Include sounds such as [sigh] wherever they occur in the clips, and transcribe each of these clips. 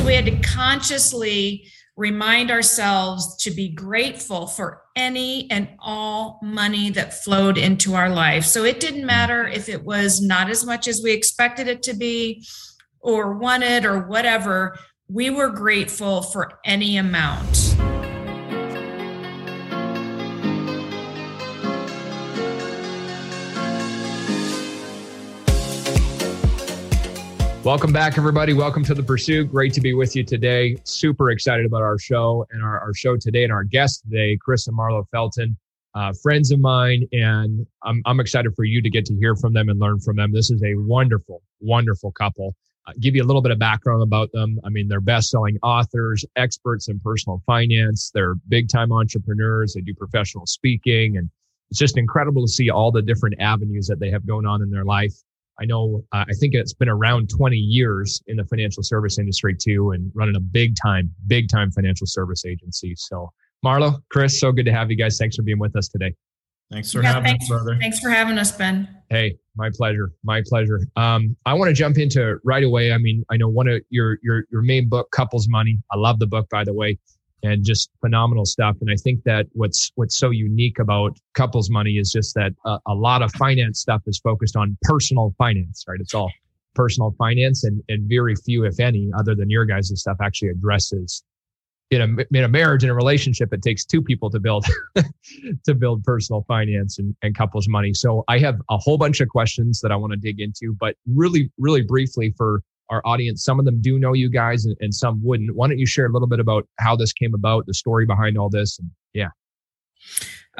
So we had to consciously remind ourselves to be grateful for any and all money that flowed into our life. So it didn't matter if it was not as much as we expected it to be or wanted or whatever, we were grateful for any amount. Welcome back, everybody. Welcome to the Pursuit. Great to be with you today. Super excited about our show and our, our show today and our guest today, Chris and Marlow Felton, uh, friends of mine. And I'm, I'm excited for you to get to hear from them and learn from them. This is a wonderful, wonderful couple. Uh, give you a little bit of background about them. I mean, they're best selling authors, experts in personal finance. They're big time entrepreneurs. They do professional speaking. And it's just incredible to see all the different avenues that they have going on in their life. I know, uh, I think it's been around 20 years in the financial service industry too, and running a big time, big time financial service agency. So, Marlow, Chris, so good to have you guys. Thanks for being with us today. Thanks for yeah, having thanks, us, brother. Thanks for having us, Ben. Hey, my pleasure. My pleasure. Um, I want to jump into right away. I mean, I know one of your your your main book, Couples Money. I love the book, by the way and just phenomenal stuff. And I think that what's what's so unique about couples money is just that a, a lot of finance stuff is focused on personal finance, right? It's all personal finance, and and very few, if any, other than your guys' stuff, actually addresses in a in a marriage in a relationship. It takes two people to build [laughs] to build personal finance and, and couples money. So I have a whole bunch of questions that I want to dig into, but really, really briefly for our audience. Some of them do know you guys and, and some wouldn't. Why don't you share a little bit about how this came about, the story behind all this? And yeah.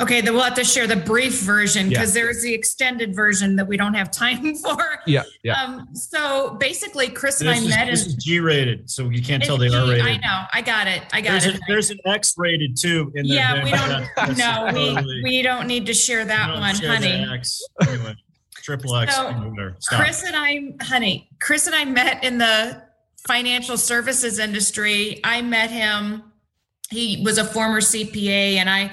Okay, then we'll have to share the brief version because yeah. there's the extended version that we don't have time [laughs] for. Yeah, yeah. Um, so basically, Chris and I is, met. This in, is G-rated, so you can't tell they are rated. I know, I got it, I got there's it. A, there's an X-rated too. In yeah, we don't. [laughs] no, we, we don't need to share that one, share honey. Anyway, triple X. So, Chris and I, honey, Chris and I met in the financial services industry. I met him. He was a former CPA, and I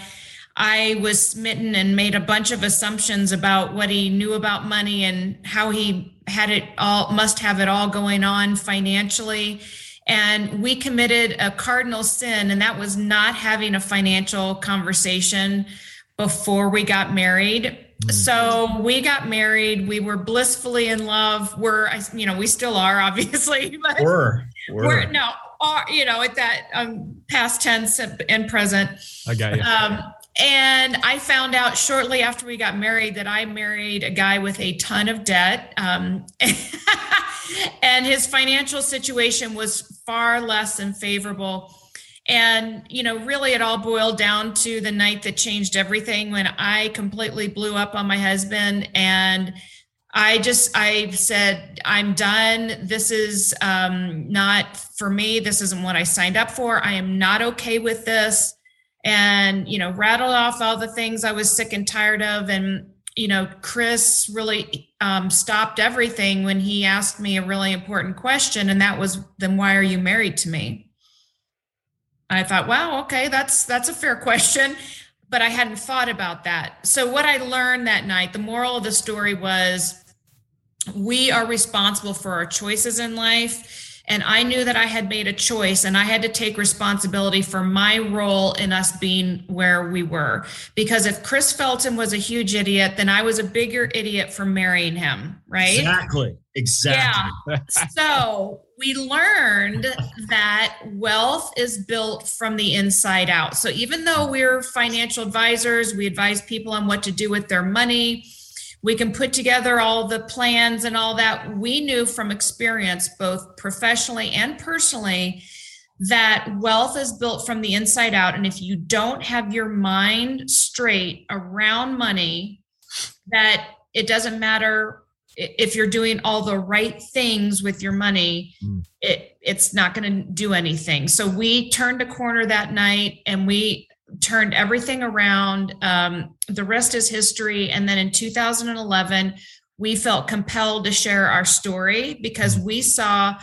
I was smitten and made a bunch of assumptions about what he knew about money and how he had it all must have it all going on financially. And we committed a cardinal sin, and that was not having a financial conversation before we got married. So we got married. We were blissfully in love. We're, you know, we still are, [laughs] obviously. But we're, we're, we're no, are you know, at that um, past tense and present. I got you. Um, and I found out shortly after we got married that I married a guy with a ton of debt. Um, [laughs] and his financial situation was far less than favorable and, you know, really it all boiled down to the night that changed everything when I completely blew up on my husband. And I just, I said, I'm done. This is um, not for me. This isn't what I signed up for. I am not okay with this. And, you know, rattled off all the things I was sick and tired of. And, you know, Chris really um, stopped everything when he asked me a really important question. And that was, then why are you married to me? I thought, wow, okay, that's that's a fair question, but I hadn't thought about that. So what I learned that night, the moral of the story was we are responsible for our choices in life. And I knew that I had made a choice and I had to take responsibility for my role in us being where we were. Because if Chris Felton was a huge idiot, then I was a bigger idiot for marrying him, right? Exactly. Exactly. Yeah. [laughs] so we learned that wealth is built from the inside out. So even though we're financial advisors, we advise people on what to do with their money. We can put together all the plans and all that. We knew from experience, both professionally and personally, that wealth is built from the inside out. And if you don't have your mind straight around money, that it doesn't matter if you're doing all the right things with your money, mm. it it's not going to do anything. So we turned a corner that night and we turned everything around. Um, the rest is history. And then in 2011, we felt compelled to share our story because mm. we saw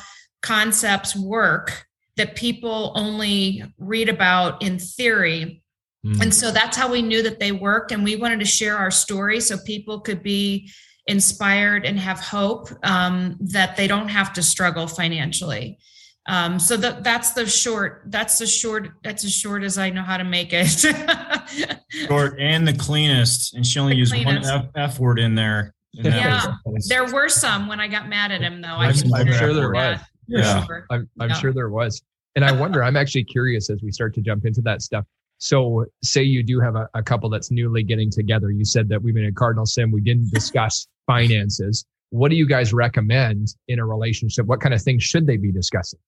concepts work that people only read about in theory. Mm. And so that's how we knew that they worked. And we wanted to share our story so people could be inspired and have hope um, that they don't have to struggle financially. Um, so that that's the short. That's the short. That's as short as I know how to make it. [laughs] short and the cleanest, and she only the used cleanest. one F, F, word in there. [laughs] yeah, there were some when I got mad at him, though. I'm, I'm sure there was. Yeah, sure. I'm, I'm yeah. sure there was. And I wonder. I'm actually curious as we start to jump into that stuff. So, say you do have a, a couple that's newly getting together. You said that we made a cardinal sin. We didn't discuss finances. What do you guys recommend in a relationship? What kind of things should they be discussing?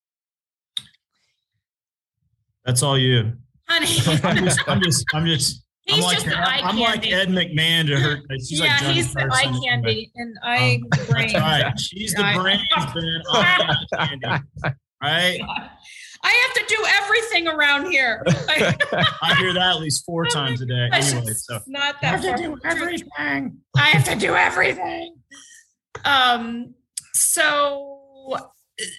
That's all you. Honey. [laughs] I'm just, I'm just, I'm just, He's I'm like, just I'm like Ed McMahon to her. She's yeah, like he's the eye candy, and I um, That's right. She's the brain. candy. [laughs] Right. I have to do everything around here. [laughs] I hear that at least four times a day. [laughs] Anyway, so not that. I have to do everything. I have to do everything. Um. So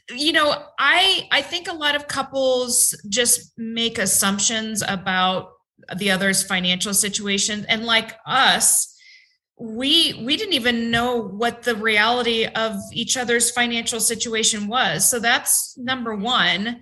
you know i i think a lot of couples just make assumptions about the other's financial situation and like us we we didn't even know what the reality of each other's financial situation was so that's number one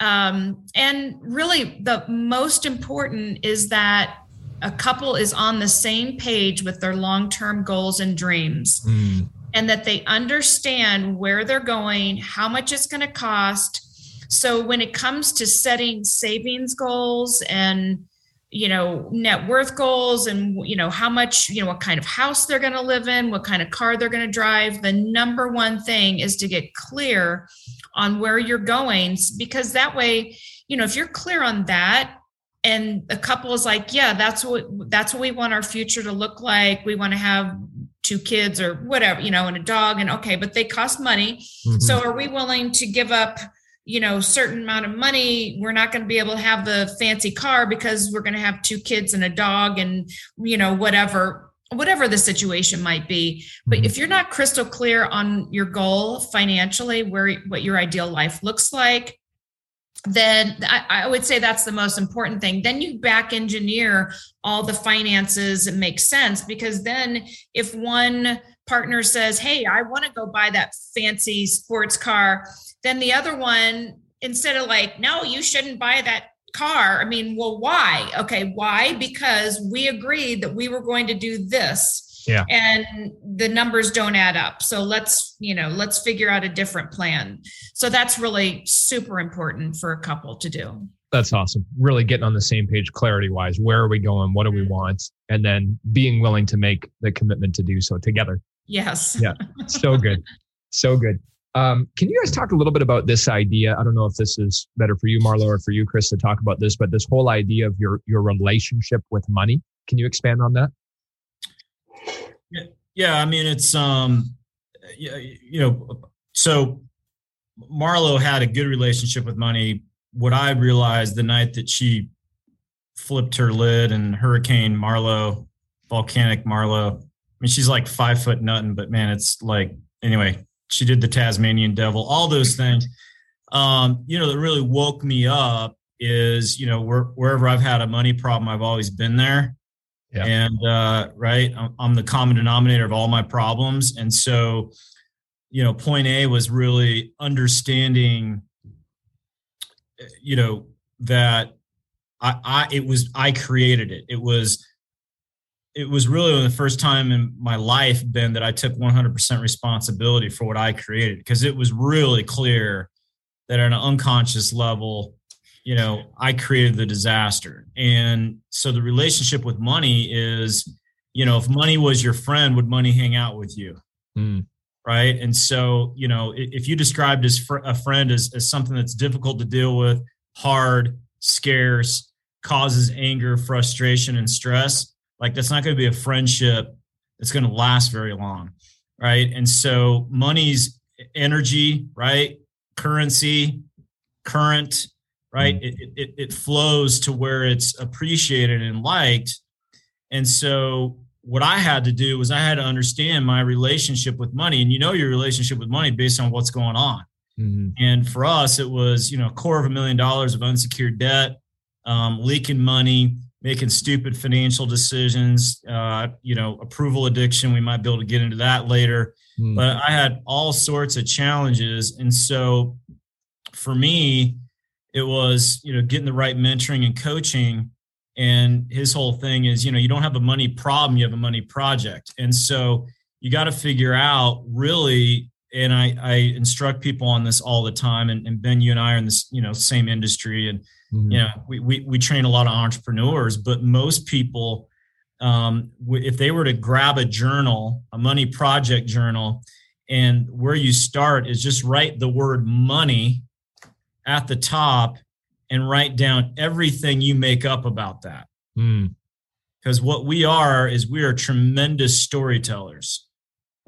um, and really the most important is that a couple is on the same page with their long-term goals and dreams mm and that they understand where they're going, how much it's going to cost. So when it comes to setting savings goals and you know net worth goals and you know how much you know what kind of house they're going to live in what kind of car they're going to drive the number one thing is to get clear on where you're going because that way you know if you're clear on that and a couple is like yeah that's what that's what we want our future to look like we want to have two kids or whatever, you know, and a dog and okay, but they cost money. Mm-hmm. So are we willing to give up, you know, certain amount of money? We're not going to be able to have the fancy car because we're going to have two kids and a dog and, you know, whatever whatever the situation might be but mm-hmm. if you're not crystal clear on your goal financially where what your ideal life looks like then I, I, would say that's the most important thing. Then you back engineer all the finances and make sense because then if one partner says, Hey, I want to go buy that fancy sports car, then the other one, instead of like, No, you shouldn't buy that car. I mean, well, why? Okay, why? Because we agreed that we were going to do this. Yeah. And the numbers don't add up. So let's you know let's figure out a different plan. So that's really super important for a couple to do. That's awesome. Really getting on the same page clarity wise where are we going? What do we mm-hmm. want? And then being willing to make the commitment to do so together. Yes. Yeah. So good. So good um, can you guys talk a little bit about this idea? I don't know if this is better for you, Marlow, or for you, Chris, to talk about this, but this whole idea of your your relationship with money. Can you expand on that? Yeah, I mean it's um, yeah, you know, so Marlow had a good relationship with money. What I realized the night that she flipped her lid and Hurricane Marlow, volcanic Marlow. I mean, she's like five foot nothing, but man, it's like anyway. She did the Tasmanian Devil, all those things. Um, you know, that really woke me up is you know where, wherever I've had a money problem, I've always been there. Yeah. And uh, right, I'm, I'm the common denominator of all my problems. And so, you know, point A was really understanding, you know, that I, I it was I created it. It was it was really the first time in my life been that I took 100% responsibility for what I created because it was really clear that on an unconscious level you know, I created the disaster. And so the relationship with money is, you know, if money was your friend, would money hang out with you? Mm. Right. And so, you know, if you described as fr- a friend as, as something that's difficult to deal with, hard, scarce, causes anger, frustration, and stress, like that's not going to be a friendship that's going to last very long. Right. And so money's energy, right? Currency, current, right? Mm-hmm. It, it, it flows to where it's appreciated and liked. And so what I had to do was I had to understand my relationship with money. And you know your relationship with money based on what's going on. Mm-hmm. And for us, it was, you know, a quarter of a million dollars of unsecured debt, um, leaking money, making stupid financial decisions, uh, you know, approval addiction. We might be able to get into that later. Mm-hmm. But I had all sorts of challenges. And so for me, it was, you know, getting the right mentoring and coaching. And his whole thing is, you know, you don't have a money problem, you have a money project. And so you got to figure out really, and I, I instruct people on this all the time. And, and Ben, you and I are in this, you know, same industry. And, mm-hmm. you know, we, we, we train a lot of entrepreneurs, but most people, um, if they were to grab a journal, a money project journal, and where you start is just write the word money at the top and write down everything you make up about that. Because mm. what we are is we are tremendous storytellers,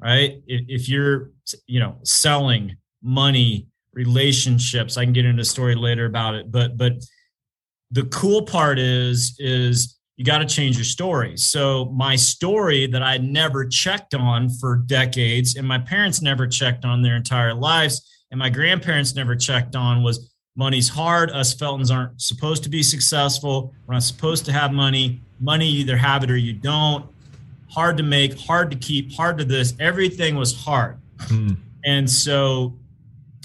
right? If, if you're, you know, selling money, relationships, I can get into a story later about it, but but the cool part is is you got to change your story. So my story that I never checked on for decades, and my parents never checked on their entire lives, and my grandparents never checked on was money's hard. Us Feltons aren't supposed to be successful. We're not supposed to have money. Money, you either have it or you don't. Hard to make, hard to keep, hard to this. Everything was hard. Hmm. And so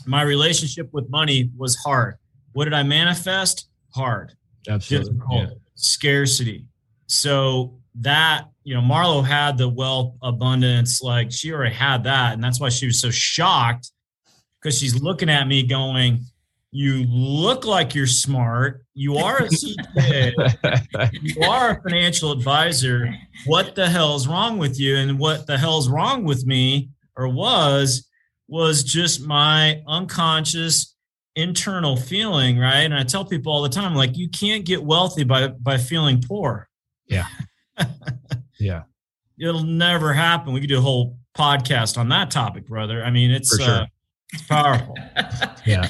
my relationship with money was hard. What did I manifest? Hard. Absolutely. Yeah scarcity. So that, you know, Marlow had the wealth abundance, like she already had that. And that's why she was so shocked because she's looking at me going, you look like you're smart. You are a CPA. [laughs] you are a financial advisor. What the hell's wrong with you? And what the hell's wrong with me or was was just my unconscious internal feeling, right? And I tell people all the time, like you can't get wealthy by by feeling poor. Yeah. [laughs] yeah. It'll never happen. We could do a whole podcast on that topic, brother. I mean, it's sure. uh, it's powerful. [laughs] yeah.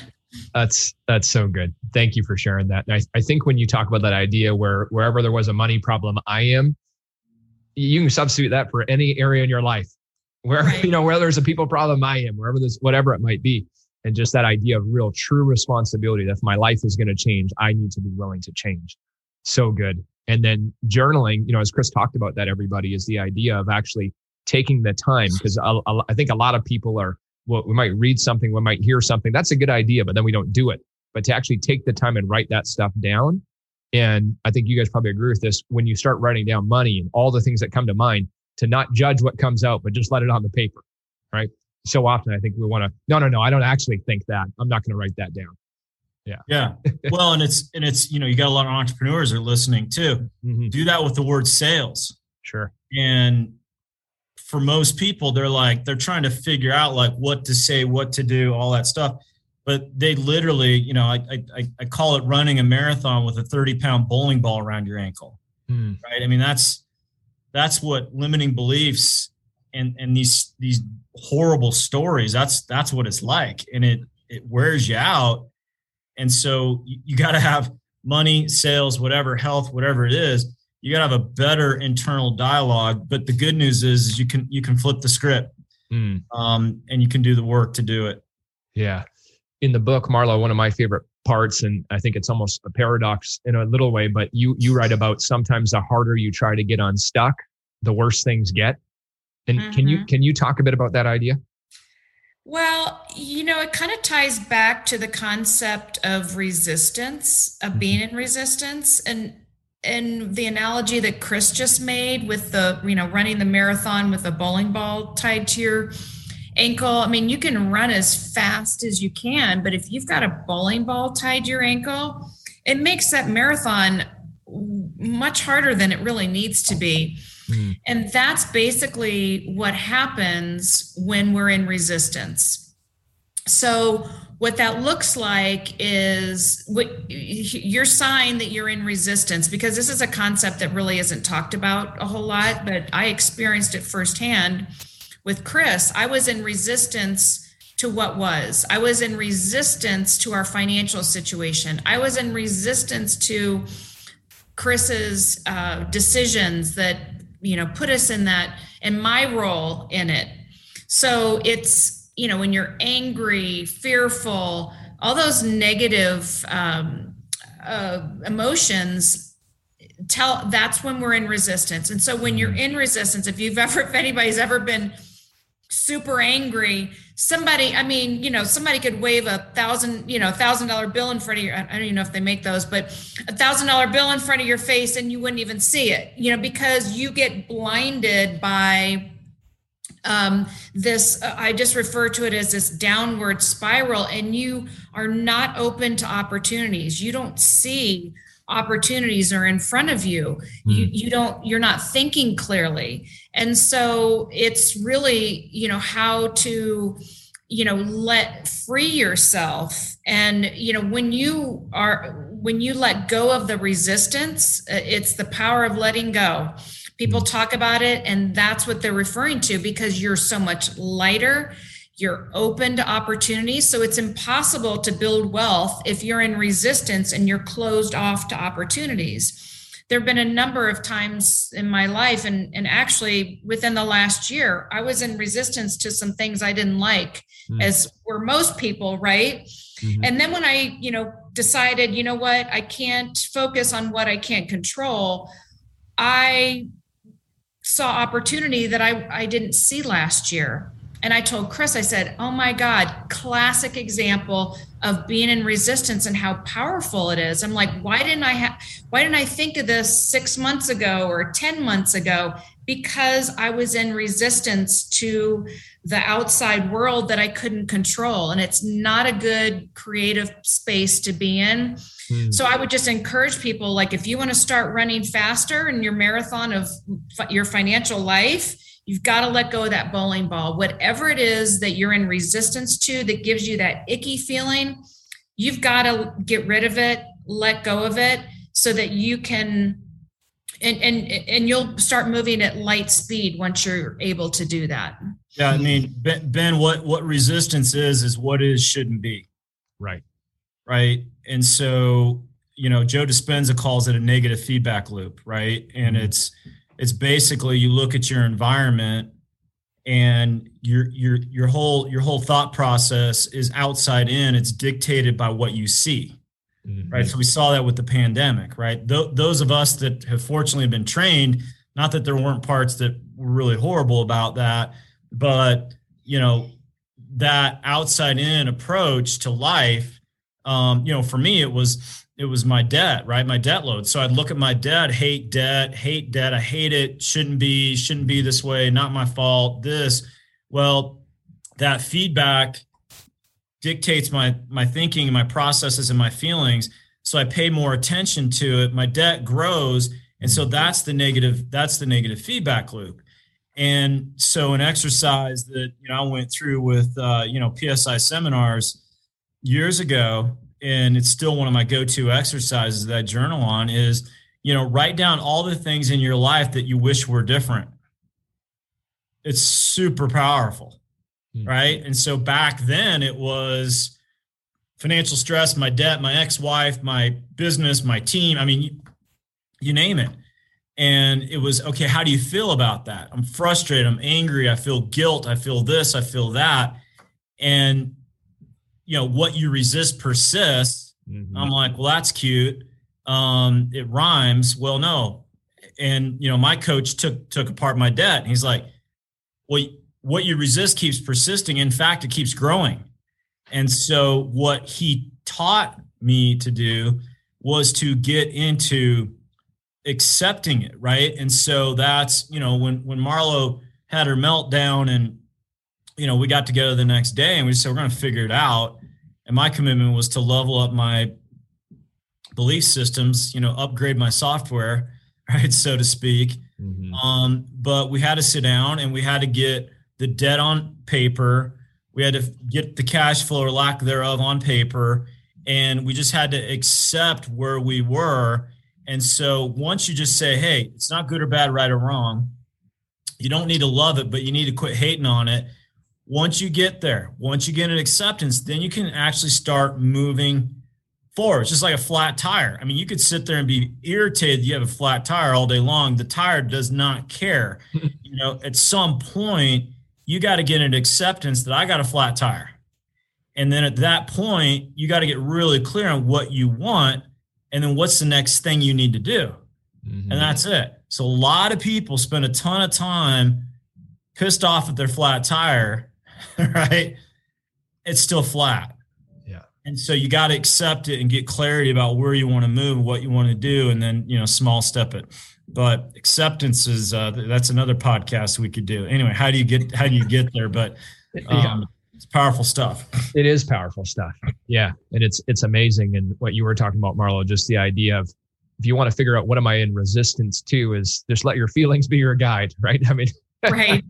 That's that's so good. Thank you for sharing that. And I, I think when you talk about that idea where wherever there was a money problem, I am, you can substitute that for any area in your life. Where right. [laughs] you know where there's a people problem, I am. Wherever there's whatever it might be and just that idea of real true responsibility that if my life is going to change i need to be willing to change. So good. And then journaling you know as chris talked about that everybody is the idea of actually taking the time because I, I think a lot of people are well we might read something we might hear something that's a good idea but then we don't do it. But to actually take the time and write that stuff down and i think you guys probably agree with this when you start writing down money and all the things that come to mind to not judge what comes out but just let it on the paper right so often I think we want to, no, no, no, I don't actually think that. I'm not going to write that down. Yeah. Yeah. well, and it's, and it's, you know, you got a lot of entrepreneurs are listening too. Mm-hmm. Do that with the word sales. Sure. And for most people, they're like, they're trying to figure out like what to say, what to do, all that stuff. But they literally, you know, I, I, I call it running a marathon with a 30 pound bowling ball around your ankle. Mm. Right. I mean, that's, that's what limiting beliefs and and these these horrible stories. That's that's what it's like. And it it wears you out. And so you, you got to have money sales whatever health whatever it is you got to have a better internal dialogue. But the good news is, is you can you can flip the script mm. um, and you can do the work to do it. Yeah. In the book marlow one of my favorite parts and i think it's almost a paradox in a little way but you you write about sometimes the harder you try to get unstuck the worse things get and mm-hmm. can you mm-hmm. can you talk a bit about that idea? Well, you know, it kind of ties back to the concept of resistance, of mm-hmm. being in resistance and and the analogy that Chris just made with the, you know, running the marathon with a bowling ball tied to your ankle. I mean, you can run as fast as you can, but if you've got a bowling ball tied to your ankle, it makes that marathon much harder than it really needs to be. Mm. And that's basically what happens when we're in resistance. So, what that looks like is what your sign that you're in resistance, because this is a concept that really isn't talked about a whole lot, but I experienced it firsthand with Chris. I was in resistance to what was. I was in resistance to our financial situation. I was in resistance to Chris's uh, decisions that you know put us in that and my role in it. So it's you know when you're angry fearful all those negative um, uh, emotions tell that's when we're in resistance. And so when you're in resistance if you've ever if anybody's ever been super angry somebody i mean you know somebody could wave a thousand you know thousand dollar bill in front of your i don't even know if they make those but a thousand dollar bill in front of your face and you wouldn't even see it you know because you get blinded by um, this uh, i just refer to it as this downward spiral and you are not open to opportunities. You don't see opportunities are in front of you mm. you you don't you're not thinking clearly and so it's really you know how to you know let free yourself and you know when you are when you let go of the resistance uh, it's the power of letting go people mm. talk about it and that's what they're referring to because you're so much lighter you're open to opportunities. So it's impossible to build wealth if you're in resistance and you're closed off to opportunities. There have been a number of times in my life, and, and actually within the last year, I was in resistance to some things I didn't like, mm. as were most people, right? Mm-hmm. And then when I, you know, decided, you know what, I can't focus on what I can't control, I saw opportunity that I, I didn't see last year. And I told Chris, I said, Oh my God, classic example of being in resistance and how powerful it is. I'm like, why didn't I have why didn't I think of this six months ago or 10 months ago? Because I was in resistance to the outside world that I couldn't control. And it's not a good creative space to be in. Hmm. So I would just encourage people like if you want to start running faster in your marathon of your financial life, You've got to let go of that bowling ball. Whatever it is that you're in resistance to that gives you that icky feeling, you've got to get rid of it, let go of it so that you can and and and you'll start moving at light speed once you're able to do that. Yeah, I mean, Ben, what what resistance is is what is shouldn't be. Right. Right. And so, you know, Joe Dispenza calls it a negative feedback loop, right? And mm-hmm. it's it's basically you look at your environment and your your your whole your whole thought process is outside in. It's dictated by what you see mm-hmm. right? So we saw that with the pandemic right? Th- those of us that have fortunately been trained not that there weren't parts that were really horrible about that but you know that outside in approach to life um you know for me it was it was my debt, right? My debt load. So I'd look at my debt, hate debt, hate debt. I hate it. Shouldn't be, shouldn't be this way. Not my fault. This. Well, that feedback dictates my my thinking and my processes and my feelings. So I pay more attention to it. My debt grows, and so that's the negative. That's the negative feedback loop. And so an exercise that you know I went through with uh, you know PSI seminars years ago and it's still one of my go-to exercises that I journal on is, you know, write down all the things in your life that you wish were different. It's super powerful. Mm-hmm. Right. And so back then it was financial stress, my debt, my ex-wife, my business, my team. I mean, you, you name it. And it was, okay, how do you feel about that? I'm frustrated. I'm angry. I feel guilt. I feel this. I feel that. And you know what you resist persists. Mm-hmm. i'm like well that's cute. Um it rhymes. Well no. And you know my coach took took apart my debt. He's like well what you resist keeps persisting. In fact it keeps growing. And so what he taught me to do was to get into accepting it right? And so that's you know when when marlow had her meltdown and you know we got together the next day and we said we're going to figure it out. And my commitment was to level up my belief systems you know upgrade my software [laughs] right so to speak. Mm-hmm. um, but we had to sit down and we had to get the debt on paper. We had to get the cash flow or lack thereof on paper. And we just had to accept where we were. And so once you just say hey it's not good or bad right or wrong you don't need to love it but you need to quit hating on it once you get there, once you get an acceptance, then you can actually start moving forward. It's just like a flat tire. I mean, you could sit there and be irritated you have a flat tire all day long. The tire does not care. [laughs] you know, at some point, you got to get an acceptance that I got a flat tire. And then at that point, you got to get really clear on what you want. And then what's the next thing you need to do? Mm-hmm. And that's it. So a lot of people spend a ton of time pissed off at their flat tire [laughs] right? it's still flat. Yeah. And so you got to accept it and get clarity about where you want to move, what you want to do, and then you know small step it. But acceptance is uh, that's another podcast we could do. Anyway, how do you get how do you get there? But [laughs] um, yeah. it's powerful stuff. [laughs] It is powerful stuff. Yeah, and it's it's amazing. And what you were talking about, Marlow, just the idea of if you want to figure out what am I in resistance to, is just let your feelings be your guide, right? I mean, right.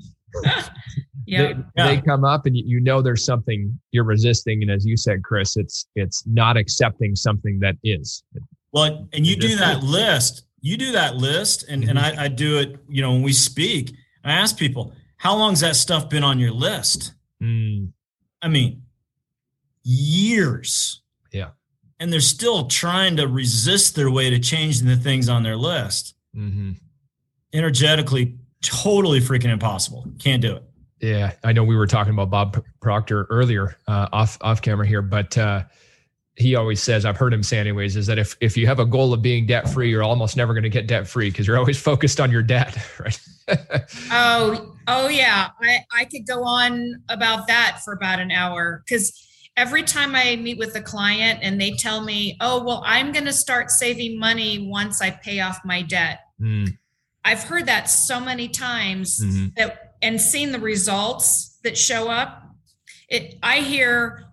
Yeah. They, yeah. they come up and you know there's something you're resisting and as you said chris it's it's not accepting something that is well and you do that list you do that list and, mm-hmm. and I, I do it you know when we speak i ask people how long's that stuff been on your list mm. i mean years yeah and they're still trying to resist their way to changing the things on their list mm-hmm. energetically totally freaking impossible can't do it yeah, I know we were talking about Bob Proctor earlier uh, off off camera here, but uh, he always says I've heard him say anyways is that if if you have a goal of being debt free, you're almost never going to get debt free because you're always [laughs] focused on your debt, [laughs] right? oh, oh yeah, I I could go on about that for about an hour because every time I meet with a client and they tell me, oh well, I'm going to start saving money once I pay off my debt. Mm. I've heard that so many times mm-hmm. that and seeing the results that show up, it I hear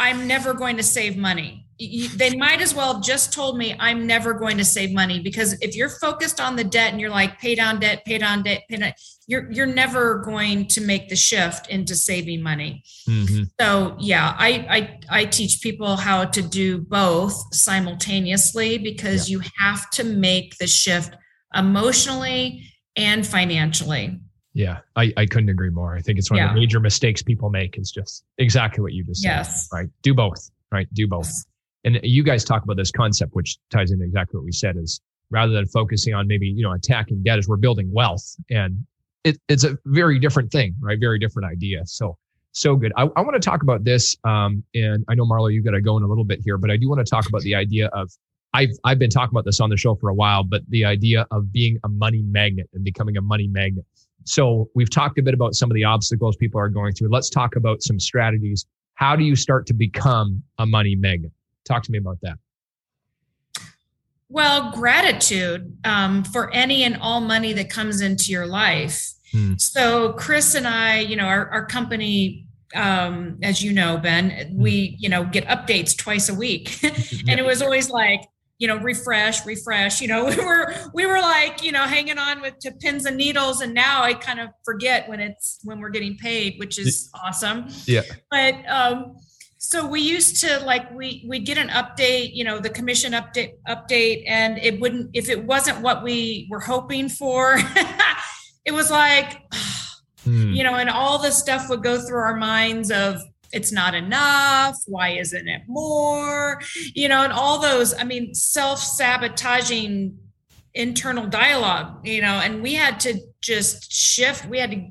I'm never going to save money. You, they might as well have just told me I'm never going to save money because if you're focused on the debt and you're like pay down debt, pay down debt, pay down, you're you're never going to make the shift into saving money. Mm-hmm. So yeah, I, I I teach people how to do both simultaneously because yeah. you have to make the shift emotionally and financially. Yeah, I, I couldn't agree more. I think it's one yeah. of the major mistakes people make is just exactly what you just yes. said. Right. Do both. Right. Do both. Yes. And you guys talk about this concept, which ties into exactly what we said is rather than focusing on maybe, you know, attacking debt as we're building wealth. And it, it's a very different thing, right? Very different idea. So, so good. I, I want to talk about this. Um, and I know Marlow, you got to go in a little bit here, but I do want to talk about the idea of I've I've been talking about this on the show for a while, but the idea of being a money magnet and becoming a money magnet. So we've talked a bit about some of the obstacles people are going through. Let's talk about some strategies. How do you start to become a money magnet? Talk to me about that. Well, gratitude um, for any and all money that comes into your life. Hmm. So Chris and I, you know, our, our company um, as you know, Ben, we, you know, get updates twice a week. [laughs] [laughs] and it was always like, you know refresh refresh you know [laughs] we were we were like you know hanging on with to pins and needles. And now i kind of forget when it's when we're getting paid which is awesome. Yeah. But um so we used to like we we get an update you know the commission update update and it wouldn't if it wasn't what we were hoping for [laughs] it was like [sighs] hmm. you know and all the stuff would go through our minds of it's not enough why isn't it more? You know and all those i mean self-sabotaging internal dialogue you know and we had to just shift we had to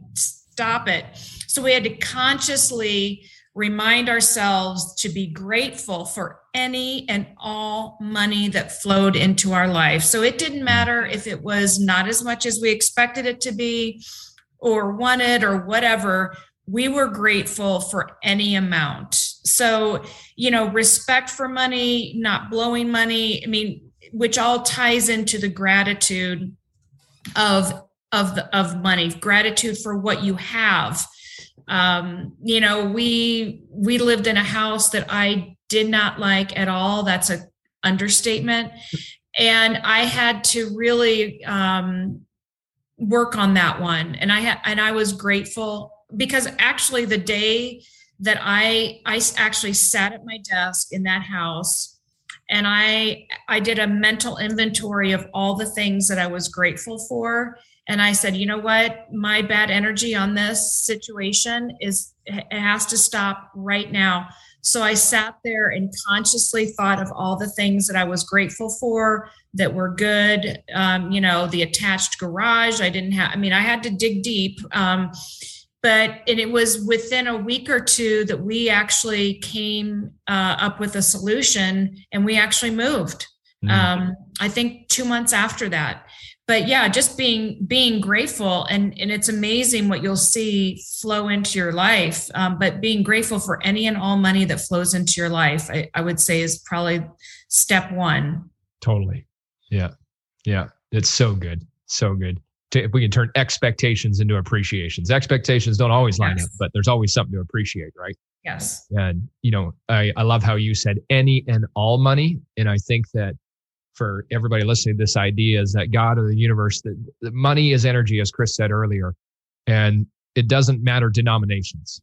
stop it. So we had to consciously remind ourselves to be grateful for any and all money that flowed into our life. So it didn't matter if it was not as much as we expected it to be or wanted or whatever we were grateful for any amount. So, you know, respect for money, not blowing money, I mean, which all ties into the gratitude of of the of money, gratitude for what you have. Um, you know, we we lived in a house that I did not like at all. That's a understatement. And I had to really um, work on that one. And I had and I was grateful because actually the day that I I actually sat at my desk in that house and I I did a mental inventory of all the things that I was grateful for and I said, you know what? My bad energy on this situation is it has to stop right now. So I sat there and consciously thought of all the things that I was grateful for that were good. Um, you know, the attached garage. I didn't have. I mean, I had to dig deep. Um, but and it was within a week or two that we actually came uh, up with a solution and we actually moved mm-hmm. um, i think two months after that but yeah, just being being grateful and and it's amazing what you'll see flow into your life. Um, but being grateful for any and all money that flows into your life, I, I would say is probably step one. Totally. Yeah. Yeah. It's so good. So good. If we can turn expectations into appreciations, expectations don't always line yes. up, but there's always something to appreciate, right? Yes. And, you know, I, I love how you said any and all money. And I think that for everybody listening this idea is that God or the universe, that, that money is energy, as Chris said earlier, and it doesn't matter denominations,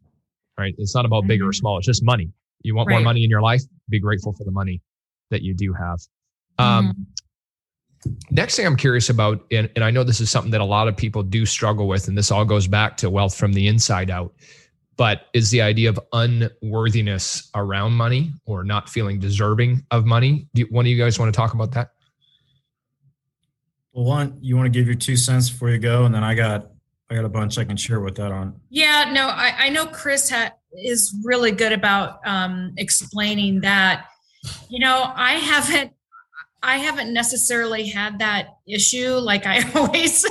right? It's not about big or mm-hmm. small. It's just money. You want right. more money in your life? Be grateful for the money that you do have. Um, mm-hmm. Next thing I'm curious about, and, and I know this is something that a lot of people do struggle with, and this all goes back to wealth from the inside out but is the idea of unworthiness around money or not feeling deserving of money. Do one of you guys want to talk about that? Well, one, you want to give your two cents before you go, and then I got I got a bunch I can share with that on. Yeah, no, I, I know Chris ha- is really good about um, explaining that. You know, I haven't I haven't necessarily had that issue. Like I [laughs] always,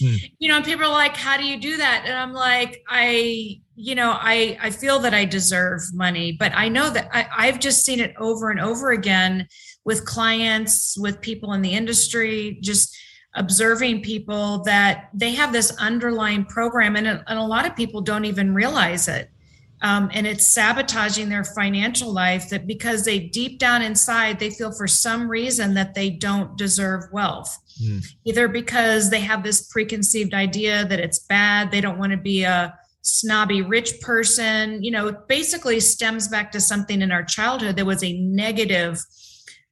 hmm. you know, people are like, "How do you do that?" And I'm like, I you know i i feel that i deserve money but i know that I, i've just seen it over and over again with clients with people in the industry just observing people that they have this underlying program and, and a lot of people don't even realize it um, and it's sabotaging their financial life that because they deep down inside they feel for some reason that they don't deserve wealth mm. either because they have this preconceived idea that it's bad they don't want to be a snobby rich person you know basically stems back to something in our childhood that was a negative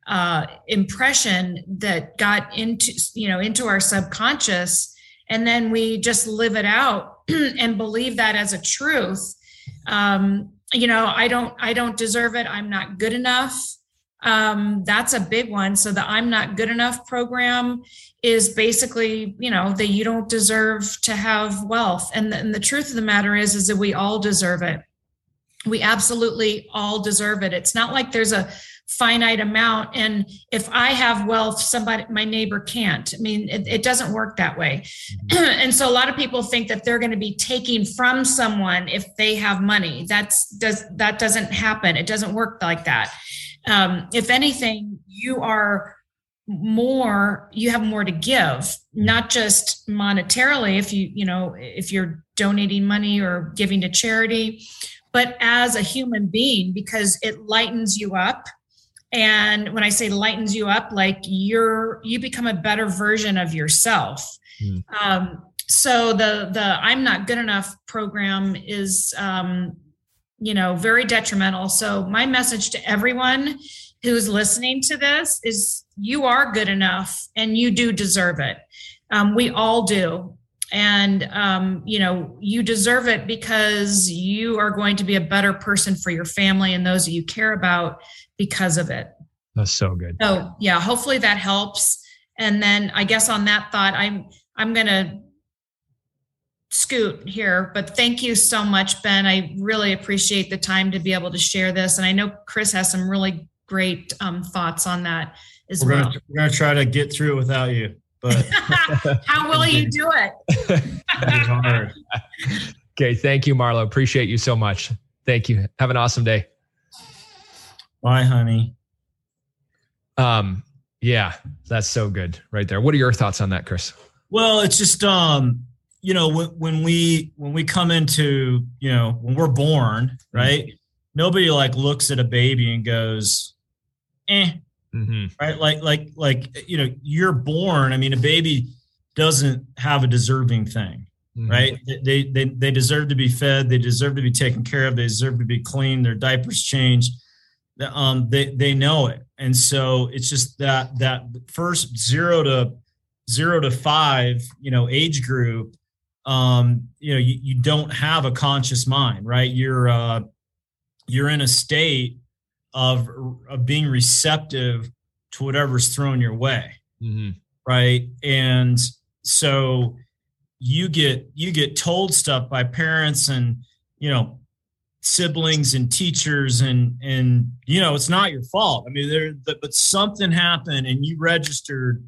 uh, impression that got into you know into our subconscious and then we just live it out [clears throat] and believe that as a truth um, you know i don't i don't deserve it. I'm not good enough. Um, that's a big one. So the i'm not good enough program is basically you know that you don't deserve to have wealth. And the, and the truth of the matter is is that we all deserve it. We absolutely all deserve it. It's not like there's a finite amount. And if i have wealth somebody my neighbor can't. I mean it, it doesn't work that way. [clears throat] And so a lot of people think that they're going to be taking from someone if they have money. That's does that doesn't happen. It doesn't work like that. Um, if anything you are more you have more to give not just monetarily if you you know if you're donating money or giving to charity but as a human being because it lightens you up and when i say lightens you up like you're you become a better version of yourself mm. um, so the the i'm not good enough program is um, you know very detrimental so my message to everyone who's listening to this is you are good enough and you do deserve it. Um, we all do. And, um, you know, you deserve it because you are going to be a better person for your family and those that you care about because of it. That's so good. So, yeah, hopefully that helps. And then I guess on that thought, I'm, I'm going to scoot here, but thank you so much, Ben. I really appreciate the time to be able to share this. And I know Chris has some really great um, thoughts on that as we're well. Gonna, we're going to try to get through it without you, but [laughs] how will you do it? [laughs] hard. [laughs] Okay, thank you, Marlow. Appreciate you so much. Thank you. Have an awesome day. Bye, honey. Um, yeah, that's so good right there. What are your thoughts on that, Chris? Well, it's just um, you know, when, when we when we come into, you know, when we're born, right? Mm-hmm. Nobody like looks at a baby and goes, eh, mm-hmm. right? Like, like, like, you know, you're born. I mean, a baby doesn't have a deserving thing, mm-hmm. right? They, they, they deserve to be fed. They deserve to be taken care of. They deserve to be clean. Their diapers changed. Um, they, they know it. And so it's just that, that first zero to zero to five, you know, age group, um, you know, you, you don't have a conscious mind, right? You're, uh, you're in a state of, of being receptive to whatever's thrown your way mm-hmm. right and so you get you get told stuff by parents and you know siblings and teachers and and you know it's not your fault i mean there but something happened and you registered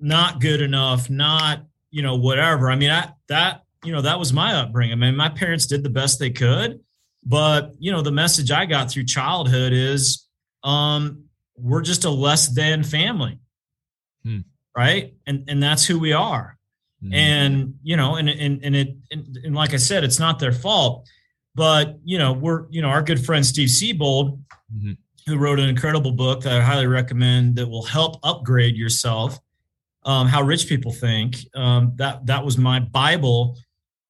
not good enough, not, you know, whatever. I mean, I, that, you know, that was my upbringing. I mean, my parents did the best they could, but, you know, the message I got through childhood is, um, we're just a less than family. Hmm. Right. And, and that's who we are. Hmm. And, you know, and, and, and it, and, and like I said, it's not their fault, but, you know, we're, you know, our good friend, Steve Siebold, mm-hmm who wrote an incredible book that I highly recommend that will help upgrade yourself. Um, how rich people think. Um, that that was my Bible,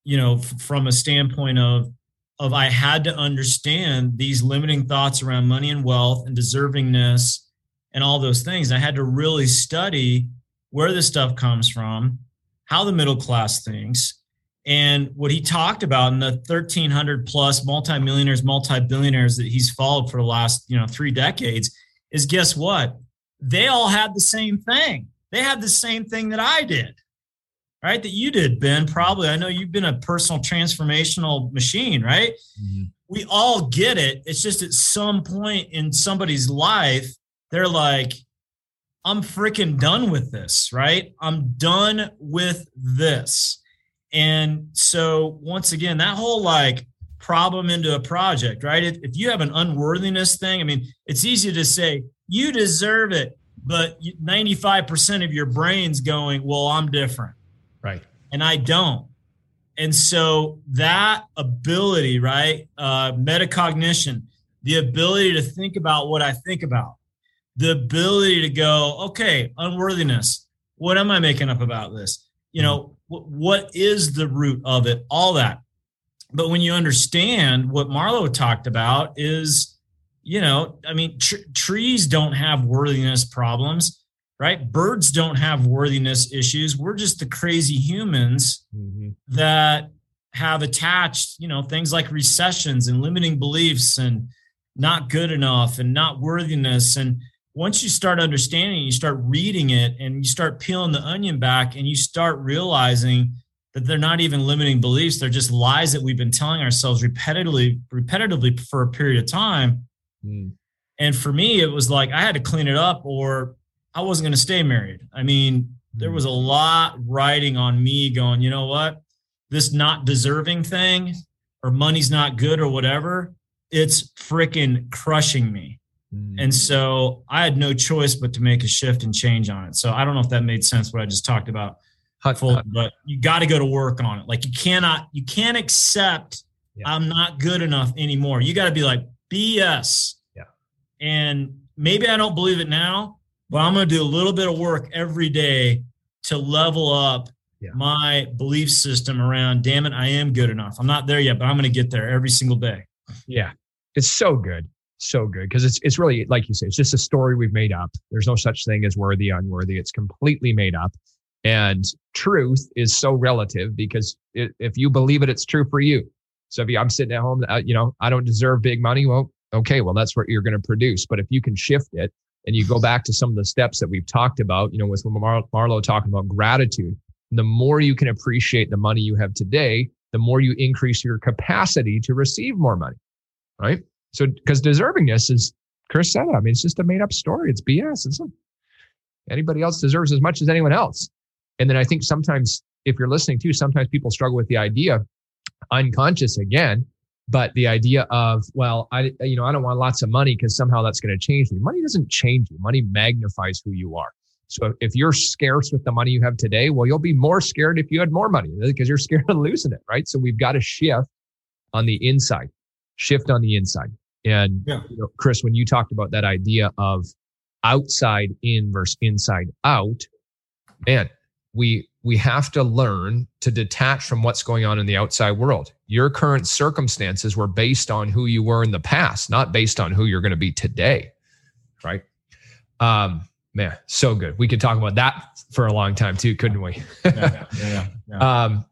you know, f- from a standpoint of of I had to understand these limiting thoughts around money and wealth and deservingness and all those things. I had to really study where this stuff comes from, how the middle class thinks, and what he talked about in the 1300 plus multimillionaires, multi-billionaires that he's followed for the last, you know, three decades is guess what? They all had the same thing. They had the same thing that I did, right? That you did, Ben. Probably. I know you've been a personal transformational machine, right? Mm-hmm. We all get it. It's just at some point in somebody's life, they're like, I'm freaking done with this, right? I'm done with this and so once again, that whole like problem into a project, right? If, if you have an unworthiness thing, I mean, it's easy to say you deserve it, but 95% of your brain's going, well, I'm different. Right. And I don't. And so that ability, right? Uh, metacognition, the ability to think about what I think about, the ability to go, okay, unworthiness. What am I making up about this? You know, what is the root of it? All that. But when you understand what marlow talked about is you know i mean tr- trees don't have worthiness problems right? Birds don't have worthiness issues. We're just the crazy humans mm-hmm. that have attached you know things like recessions and limiting beliefs and not good enough and not worthiness and once you start understanding, you start reading it and you start peeling the onion back and you start realizing that they're not even limiting beliefs. They're just lies that we've been telling ourselves repetitively, repetitively for a period of time. Mm. And for me, it was like I had to clean it up or I wasn't going to stay married. I mean, there was a lot riding on me going, you know what? This not deserving thing or money's not good or whatever, it's freaking crushing me. And mm. so I had no choice but to make a shift and change on it. So I don't know if that made sense what I just talked about. Hut, full, hut. but you got to go to work on it. Like you cannot, you can't accept yeah. I'm not good enough anymore. You got to be like BS. Yeah. And maybe I don't believe it now, but I'm going to do a little bit of work every day to level up yeah. my belief system around, damn it, I am good enough. I'm not there yet, but I'm going to get there every single day. Yeah. It's so good so good because it's it's really like you say it's just a story we've made up. There's no such thing as worthy unworthy. It's completely made up. And truth is so relative because it, if you believe it it's true for you. So if you, i'm sitting at home uh, you know i don't deserve big money. Well okay well that's what you're going to produce. But if you can shift it and you go back to some of the steps that we've talked about you know with Mar- marlow talking about gratitude the more you can appreciate the money you have today the more you increase your capacity to receive more money right so, because deservingness is, Chris said, I mean, it's just a made up story. It's BS. It's like anybody else deserves as much as anyone else. And then I think sometimes, if you're listening to, sometimes people struggle with the idea, unconscious again, but the idea of, well, I, you know, I don't want lots of money because somehow that's going to change me. Money doesn't change you. Money magnifies who you are. So if you're scarce with the money you have today, well, you'll be more scared if you had more money because you're scared of losing it, right? So we've got to shift on the inside, shift on the inside. And yeah. you know, Chris, when you talked about that idea of outside in versus inside out, man, we we have to learn to detach from what's going on in the outside world. Your current circumstances were based on who you were in the past, not based on who you're going to be today. Right? Um, man, so good. We could talk about that for a long time too, couldn't we? yeah, yeah, yeah, [laughs] um,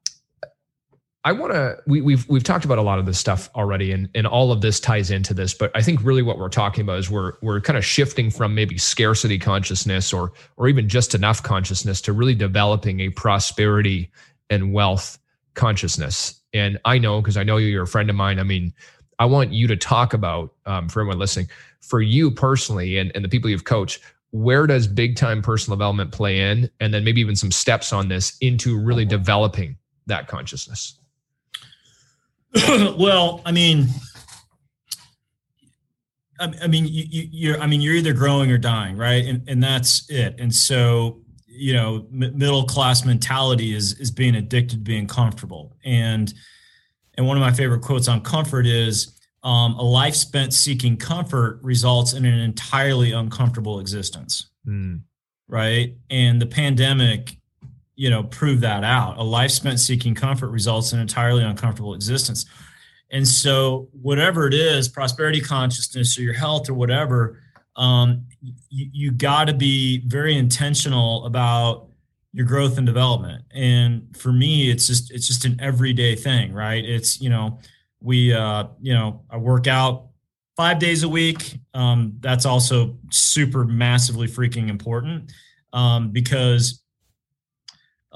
I want to. We, we've we've talked about a lot of this stuff already, and and all of this ties into this. But I think really what we're talking about is we're we're kind of shifting from maybe scarcity consciousness or or even just enough consciousness to really developing a prosperity and wealth consciousness. And I know because I know you're a friend of mine. I mean, I want you to talk about um, for everyone listening, for you personally, and and the people you've coached. where does big time personal development play in? And then maybe even some steps on this into really developing that consciousness. [coughs] well, I mean, I, mean, you, you're, I mean, you're either growing or dying, right? And, and that's it. And so, you know, middle class mentality is, is being addicted to being comfortable. And, and one of my favorite quotes on comfort is, um, a life spent seeking comfort results in an entirely uncomfortable existence. Mm. Right. And the pandemic, you know, prove that out. A life spent seeking comfort results in an entirely uncomfortable existence. And so, whatever it is, prosperity consciousness or your health or whatever, um, you, you got to be very intentional about your growth and development. And for me, it's just it's just an everyday thing, right? It's you know, we uh, you know, I work out five days a week. Um, that's also super massively freaking important um, because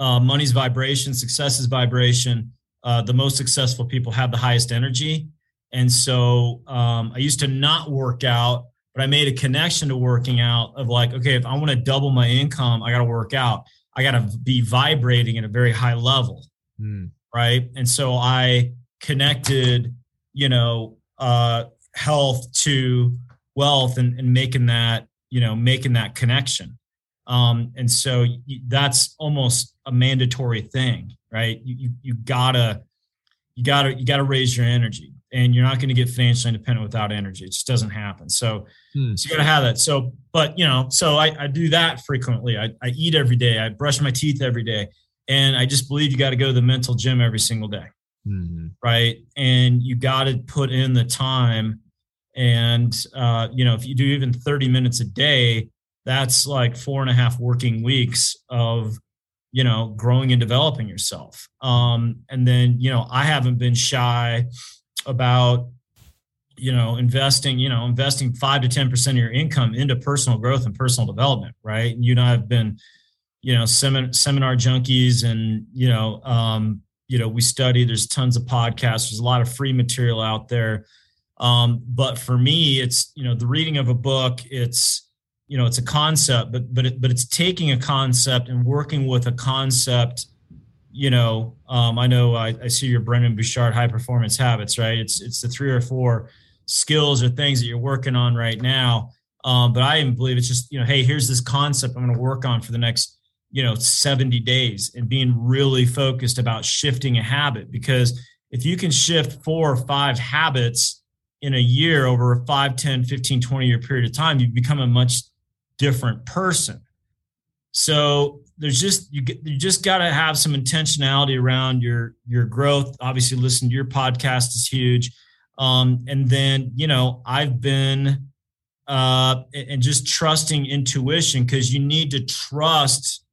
uh, money's vibration, success is vibration uh, the most successful people have the highest energy. And so um, I used to not work out, but I made a connection to working out of like, okay, if I want to double my income, I got to work out. I got to be vibrating at a very high level. Mm. Right. And so I connected, you know, uh, health to wealth and, and making that, you know, making that connection. Um, and so that's almost a mandatory thing right? You, you, you gotta, you gotta, you gotta raise your energy and you're not going to get financially independent without energy. It just doesn't happen. So, hmm. so you got to have that. So, but you know, so I, I do that frequently. I, I eat every day. I brush my teeth every day. And I just believe you got to go to the mental gym every single day. Mm-hmm. Right. And you got to put in the time. And, uh, you know, if you do even 30 minutes a day, that's like four and a half working weeks of you know growing and developing yourself. Um, and then you know i haven't been shy about you know investing you know investing 5 to 10% of your income into personal growth and personal development right? You and i have been you know seminar, seminar junkies and you know um, you know we study there's tons of podcasts there's a lot of free material out there. Um, but for me it's you know the reading of a book it's you know it's a concept but but it, but it's taking a concept and working with a concept you know um, i know I, I see your brendon burchard high performance habits right? It's it's the three or four skills or things that you're working on right now. Um, but i even believe it's just you know hey here's this concept i'm going to work on for the next you know 70 days and being really focused about shifting a habit. Because if you can shift four or five habits in a year over a 5 10 15 20 year period of time you become a much different person. So there's just you you just got to have some intentionality around your your growth. Obviously, listen to your podcast is huge, um, and then you know I've been uh, and just trusting intuition because you need to trust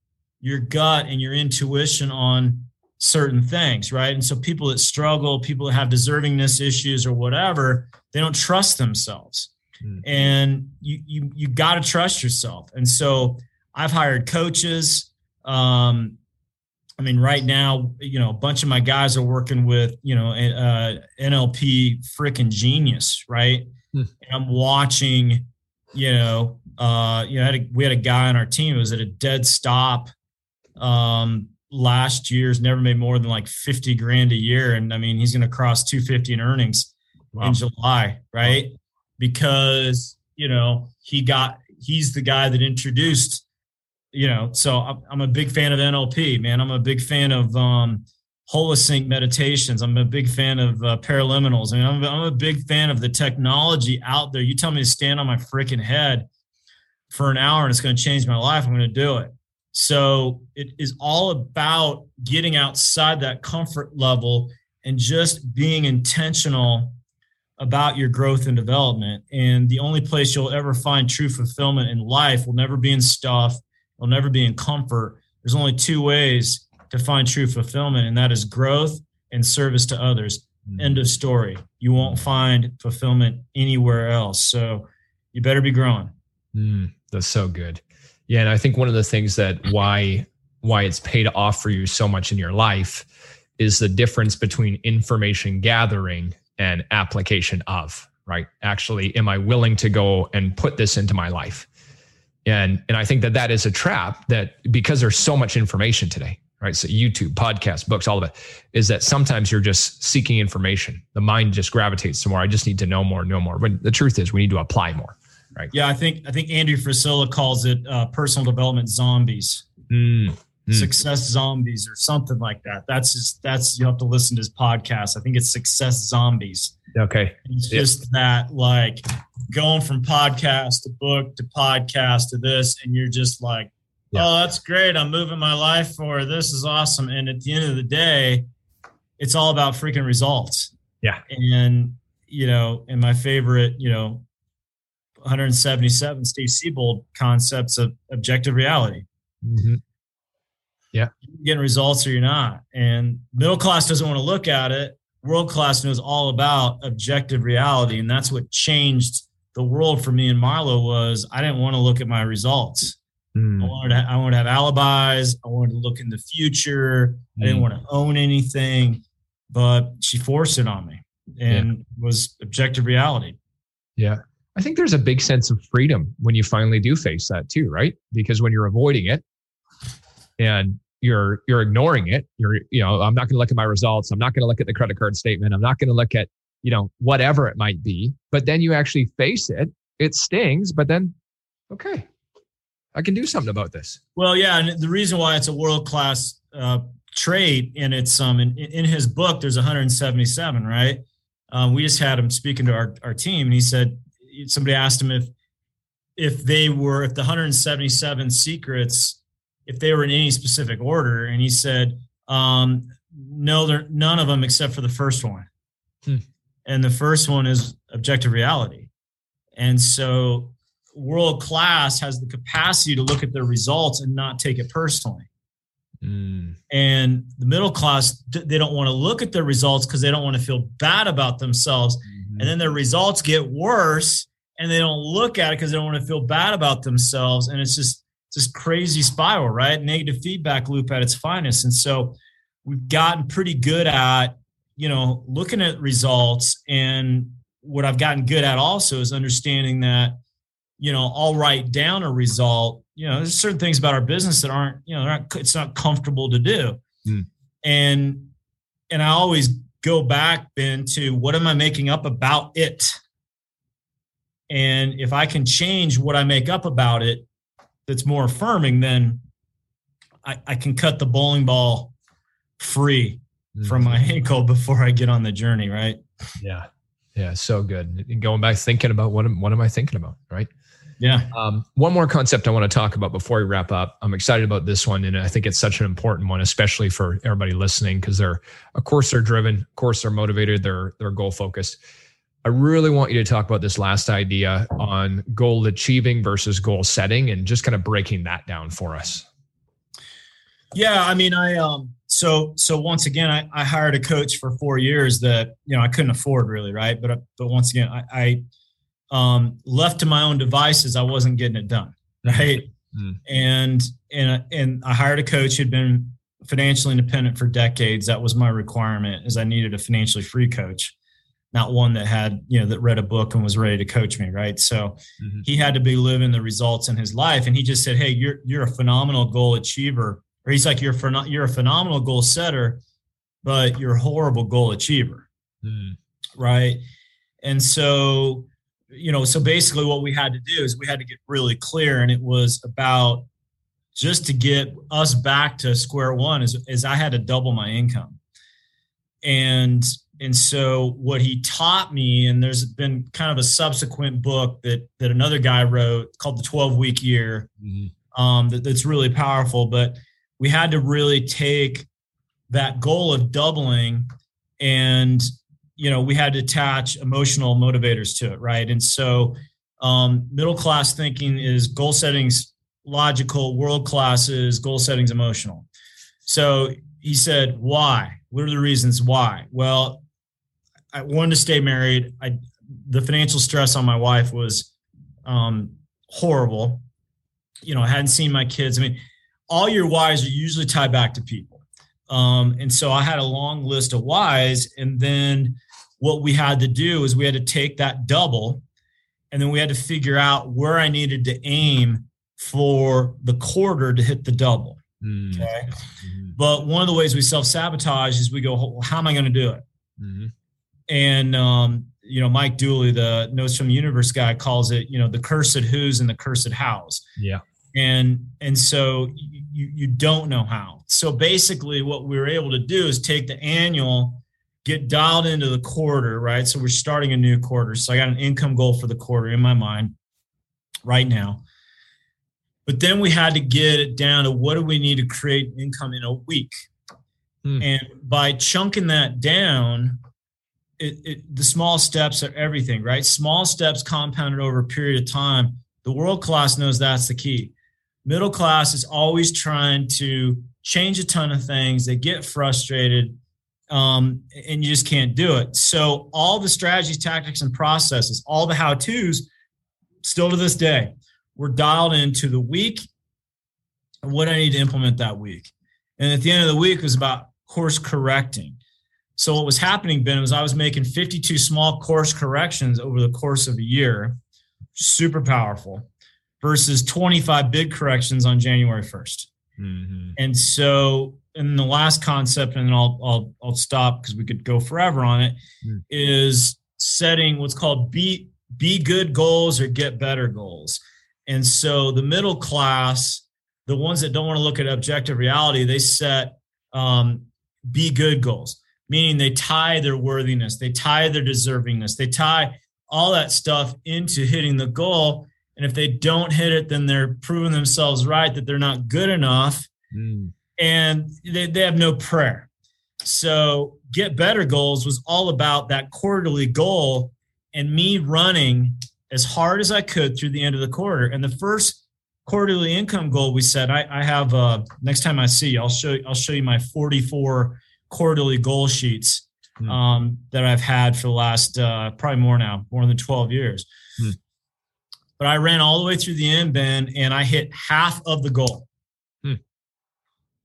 your gut and your intuition on certain things, right? And so people that struggle, people that have deservingness issues or whatever, they don't trust themselves. Mm-hmm. And you you you got to trust yourself. And so I've hired coaches. Um, I mean, right now, you know, a bunch of my guys are working with, you know, uh, NLP freaking genius, right? Hmm. I'm watching, you know, uh, you know, had a, we had a guy on our team who was at a dead stop um, last year's never made more than like 50 grand a year. And I mean, he's going to cross 250 in earnings wow. in July, right? Because you know he got he's the guy that introduced you know so i'm a big fan of nlp man. I'm a big fan of um holosync meditations. I'm a big fan of uh, paraliminals. I mean I'm, I'm a big fan of the technology out there. You tell me to stand on my freaking head for an hour and it's going to change my life i'm going to do it. So it is all about getting outside that comfort level and just being intentional about your growth and development. And the only place you'll ever find true fulfillment in life will never be in stuff, it'll never be in comfort. There's only two ways to find true fulfillment, and that is growth and service to others. Mm-hmm. End of story. You won't find fulfillment anywhere else. So you better be growing. Mm, that's so good. Yeah, and I think one of the things that why why it's paid off for you so much in your life is the difference between information gathering and application of, right? Actually, am I willing to go and put this into my life? And, and I think that that is a trap that because there's so much information today, right? So YouTube, podcasts, books, all of it is that sometimes you're just seeking information. The mind just gravitates to more. I just need to know more, know more. But the truth is we need to apply more. Right. Yeah. I think, I think Andy Frisella calls it uh, personal development zombies. Mm. Mm. Success Zombies or something like that. That's just that's you have to listen to his podcast. I think it's Success Zombies. Okay. it's just that like going from podcast to book to podcast to this, and you're just like, yeah. oh, that's great. I'm moving my life for This is awesome. And at the end of the day, it's all about freaking results. Yeah. And you know, and my favorite, you know, 177 Steve Siebold concepts of objective reality. Mm-hmm. Yeah. You're getting results or you're not. And middle class doesn't want to look at it. World class knows all about objective reality. And that's what changed the world for me and Marlow was I didn't want to look at my results. Mm. I wanted to, I wanted to have alibis. I wanted to look in the future. Mm. I didn't hmm. want to own anything, but she forced it on me and yeah. was objective reality. Yeah. I think there's a big sense of freedom when you finally do face that too, right? Because when you're avoiding it, and you're you're ignoring it. You're you know i'm not going to look at my results. I'm not going to look at the credit card statement. I'm not going to look at you know whatever it might be. But then you actually face it. It stings but then okay i can do something about this. Well yeah and the reason why it's a world class uh, trait and it's um in, in his book there's 177 right? Um, we just had him speaking to our, our team and he said somebody asked him if if they were if the 177 secrets if they were in any specific order. And he said, um, no, they're none of them except for the first one. Hmm. And the first one is objective reality. And so world class has the capacity to look at their results and not take it personally. Mm. And the middle class, they don't want to look at their results because they don't want to feel bad about themselves. Mm-hmm. And then their results get worse and they don't look at it because they don't want to feel bad about themselves. And it's just, this crazy spiral, right? Negative feedback loop at its finest. And so we've gotten pretty good at, you know, looking at results. And what I've gotten good at also is understanding that, you know, I'll write down a result. You know, there's certain things about our business that aren't, you know, not, it's not comfortable to do. Mm. And, and I always go back, Ben, to what am I making up about it? And if I can change what I make up about it, that's more affirming, then I, I can cut the bowling ball free mm-hmm. from my ankle before I get on the journey, right? Yeah. Yeah. So good. And going back thinking about what am, what am I thinking about? Right. Yeah. Um, one more concept I want to talk about before we wrap up. I'm excited about this one, and I think it's such an important one, especially for everybody listening, because they're, of course, they're driven, of course, they're motivated, they're they're goal focused. I really want you to talk about this last idea on goal achieving versus goal setting and just kind of breaking that down for us. Yeah, I mean, I um so so once again, I, I hired a coach for four years that you know I couldn't afford really, right? But but once again, I, I um left to my own devices, I wasn't getting it done, right? Mm-hmm. And and and I hired a coach who'd been financially independent for decades. That was my requirement, is I needed a financially free coach not one that had you know that read a book and was ready to coach me right? So mm-hmm. he had to be living the results in his life. And he just said hey you're you're a phenomenal goal achiever. Or he's like you're you're a phenomenal goal setter but you're a horrible goal achiever. Mm. right? And so you know so basically what we had to do is we had to get really clear. And it was about just to get us back to square one is, is i had to double my income. And and so what he taught me and there's been kind of a subsequent book that that another guy wrote called the 12 week year mm-hmm. um, that, that's really powerful. But we had to really take that goal of doubling and you know we had to attach emotional motivators to it right? And so um, middle class thinking is goal settings logical world class is goal settings emotional. So he said why? What are the reasons why? Well I wanted to stay married. I the financial stress on my wife was um, horrible. You know, I hadn't seen my kids. I mean, all your whys are usually tied back to people. Um, and so I had a long list of whys. And then what we had to do is we had to take that double and then we had to figure out where I needed to aim for the quarter to hit the double. Mm. Okay. Mm-hmm. But one of the ways we self sabotage is we go, well, how am I going to do it? Mm-hmm. And, um, you know, Mike Dooley, the Notes from the Universe guy, calls it, you know, the cursed who's and the cursed hows. Yeah. And and so you you don't know how. So basically, what we were able to do is take the annual, get dialed into the quarter, right? So we're starting a new quarter. So I got an income goal for the quarter in my mind right now. But then we had to get it down to what do we need to create income in a week? Hmm. And by chunking that down, it, it, the small steps are everything, right? Small steps compounded over a period of time. The world class knows that's the key. Middle class is always trying to change a ton of things. They get frustrated, um, and you just can't do it. So all the strategies, tactics, and processes, all the how tos, still to this day, we're dialed into the week and what I need to implement that week. And at the end of the week was about course correcting. So what was happening, Ben, was I was making 52 small course corrections over the course of a year, super powerful, versus 25 big corrections on January 1st. Mm-hmm. And so, in the last concept, and I'll I'll I'll stop because we could go forever on it, mm. is setting what's called be be good goals or get better goals. And so the middle class, the ones that don't want to look at objective reality, they set um, be good goals, meaning they tie their worthiness, they tie their deservingness, they tie all that stuff into hitting the goal. And if they don't hit it, then they're proving themselves right that they're not good enough. Mm. And they, they have no prayer. So, Get Better Goals was all about that quarterly goal and me running as hard as I could through the end of the quarter. And the first quarterly income goal we set, I, I have uh, next time I see you, I'll show you, I'll show you my 44 quarterly goal sheets hmm. um, that I've had for the last uh, probably more now, more than 12 years. Hmm. But I ran all the way through the end, Ben, and I hit half of the goal. Hmm.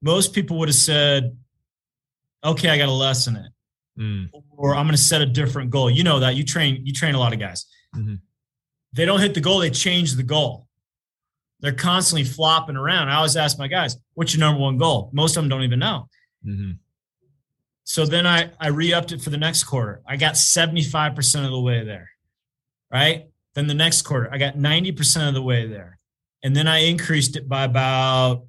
Most people would have said, okay, I got to lessen it. Hmm. Or I'm going to set a different goal. You know that you train, you train a lot of guys. Mm-hmm they don't hit the goal, they change the goal. They're constantly flopping around. I always ask my guys, what's your number one goal? Most of them don't even know. Mm-hmm. So then I, I re-upped it for the next quarter. I got 75% of the way there. Right. Then the next quarter, I got 90% of the way there. And then I increased it by about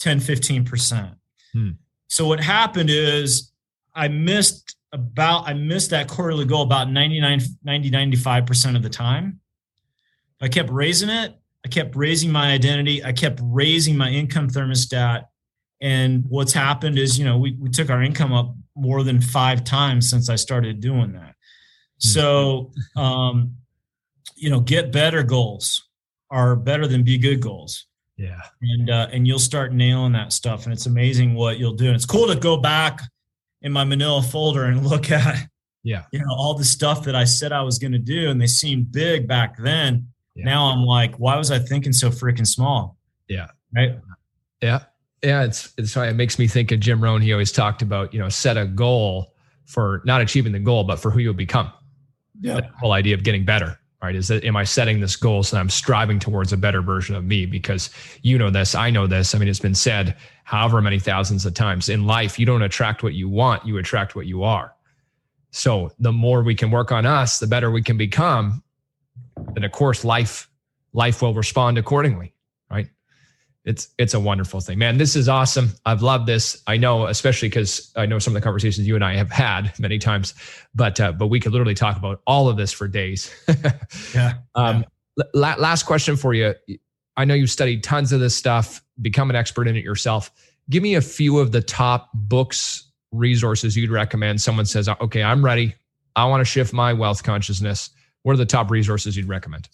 10, 15%. Hmm. So what happened is I missed about, I missed that quarterly goal about 99, 90, 95% of the time. I kept raising it. I kept raising my identity. I kept raising my income thermostat. And what's happened is, you know, we, we took our income up more than five times since I started doing that. Hmm. So, um, you know, get better goals are better than be good goals. Yeah. And, uh, and you'll start nailing that stuff. And it's amazing what you'll do. And it's cool to go back in my manila folder and look at, yeah, you know, all the stuff that I said I was going to do. And they seemed big back then yeah. Now I'm like, why was I thinking so freaking small? Yeah. Right. Yeah. Yeah. It's, it's why it makes me think of Jim Rohn. He always talked about, you know, set a goal for not achieving the goal, but for who you'll become. Yeah. The whole idea of getting better right is that am i setting this goal so i'm striving towards a better version of me because you know this i know this i mean it's been said however many thousands of times in life you don't attract what you want you attract what you are so the more we can work on us the better we can become then of course life life will respond accordingly it's it's a wonderful thing. Man this is awesome. I've loved this. I know especially because i know some of the conversations you and i have had many times but uh, but we could literally talk about all of this for days. [laughs] Yeah, um, yeah. La- last question for you. I know you've studied tons of this stuff. Become an expert in it yourself. Give me a few of the top books resources you'd recommend someone says okay i'm ready. I want to shift my wealth consciousness. What are the top resources you'd recommend?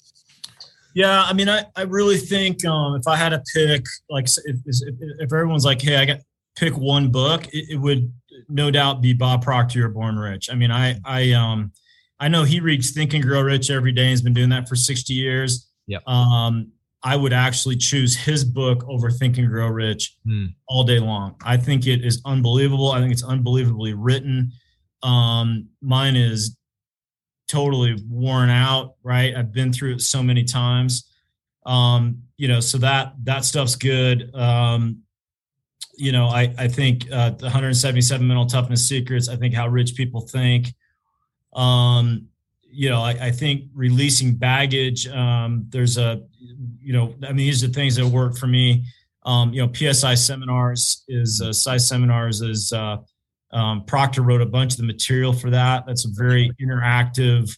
Yeah, I mean, I, I really think um, if I had to pick, like, if, if, if everyone's like, hey, I got pick one book, it, it, would no doubt be Bob Proctor, You're Born Rich. I mean, I I um I know he reads Think and Grow Rich every day. He's been doing that for 60 years. Yeah. Um, I would actually choose his book over Think and Grow Rich hmm. all day long. I think it is unbelievable. I think it's unbelievably written. Um, mine is totally worn out, right? I've been through it so many times. Um, you know, so that that stuff's good. Um, you know, I I think uh, the 177 mental toughness secrets. I think how rich people think. Um, you know, I, I think releasing baggage. Um, there's a, you know, I mean, these are things that work for me. Um, you know, PSI seminars is uh, PSI seminars is uh, um, Proctor wrote a bunch of the material for that. That's a very interactive,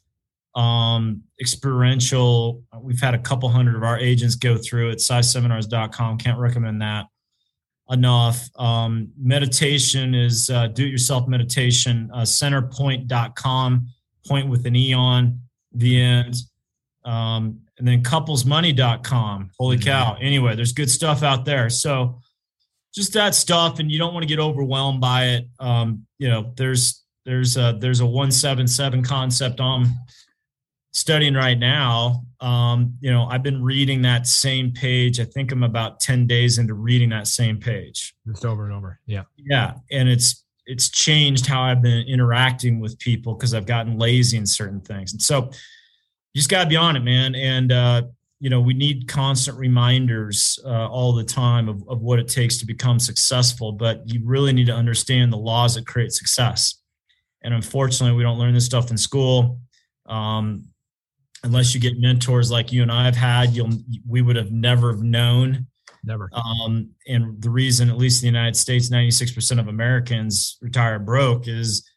um, experiential. We've had a couple hundred of our agents go through it. PSIseminars.com. Can't recommend that enough. Um, meditation is uh, do it yourself meditation. Uh, centerpointe.com, point with an E on the end. Um, and then couplesmoney.com. Holy mm-hmm. cow. Anyway, there's good stuff out there. So just that stuff. And you don't want to get overwhelmed by it. Um, you know, there's, there's a, there's a 177 concept I'm studying right now. Um, you know, I've been reading that same page. I think I'm about 10 days into reading that same page. Just over and over. Yeah. Yeah. And it's, it's changed how I've been interacting with people because I've gotten lazy in certain things. And so you just got to be on it, man. And, uh, you know, we need constant reminders uh, all the time of, of what it takes to become successful, but you really need to understand the laws that create success. And unfortunately, we don't learn this stuff in school. Um, unless you get mentors like you and I have had, you'll we would have never have known. Never. Um, and the reason, at least in the United States, 96% of Americans retire broke is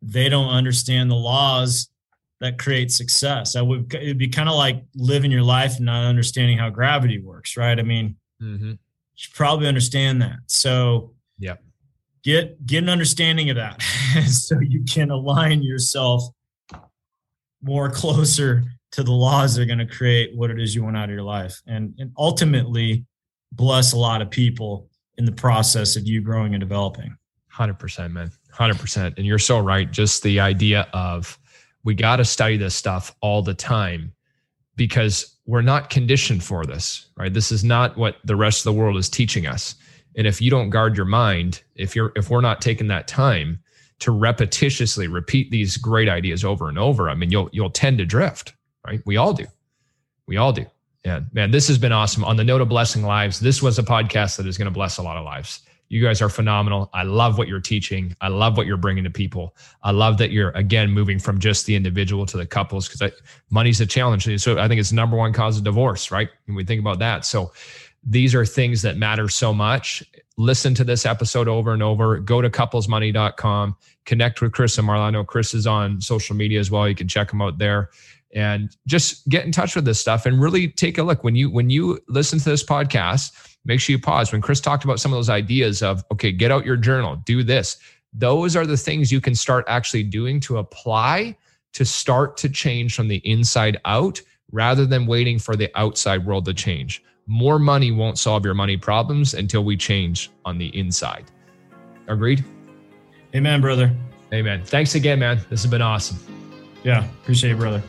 they don't understand the laws that creates success. That would it'd be kind of like living your life and not understanding how gravity works, right? I mean, mm-hmm. you probably understand that. So yeah, get get an understanding of that [laughs] so you can align yourself more closer to the laws that are going to create what it is you want out of your life and, and ultimately bless a lot of people in the process of you growing and developing 100% man 100% and you're so right just the idea of we got to study this stuff all the time because we're not conditioned for this, right? This is not what the rest of the world is teaching us. And if you don't guard your mind, if you're if we're not taking that time to repetitiously repeat these great ideas over and over, I mean, you'll you'll tend to drift, right? We all do. We all do. Yeah, man, this has been awesome. On the note of blessing lives, this was a podcast that is going to bless a lot of lives. You guys are phenomenal. I love what you're teaching. I love what you're bringing to people. I love that you're again moving from just the individual to the couples because money's a challenge. So I think it's number one cause of divorce, right? When we think about that. So these are things that matter so much. Listen to this episode over and over. Go to couplesmoney.com. Connect with Chris and Marlow. I know Chris is on social media as well. You can check him out there and just get in touch with this stuff and really take a look when you when you listen to this podcast make sure you pause. When Chris talked about some of those ideas of, okay, get out your journal, do this, those are the things you can start actually doing to apply to start to change from the inside out rather than waiting for the outside world to change. More money won't solve your money problems until we change on the inside. Agreed? Amen, brother. Amen. Thanks again, man. This has been awesome. Yeah, appreciate it, brother.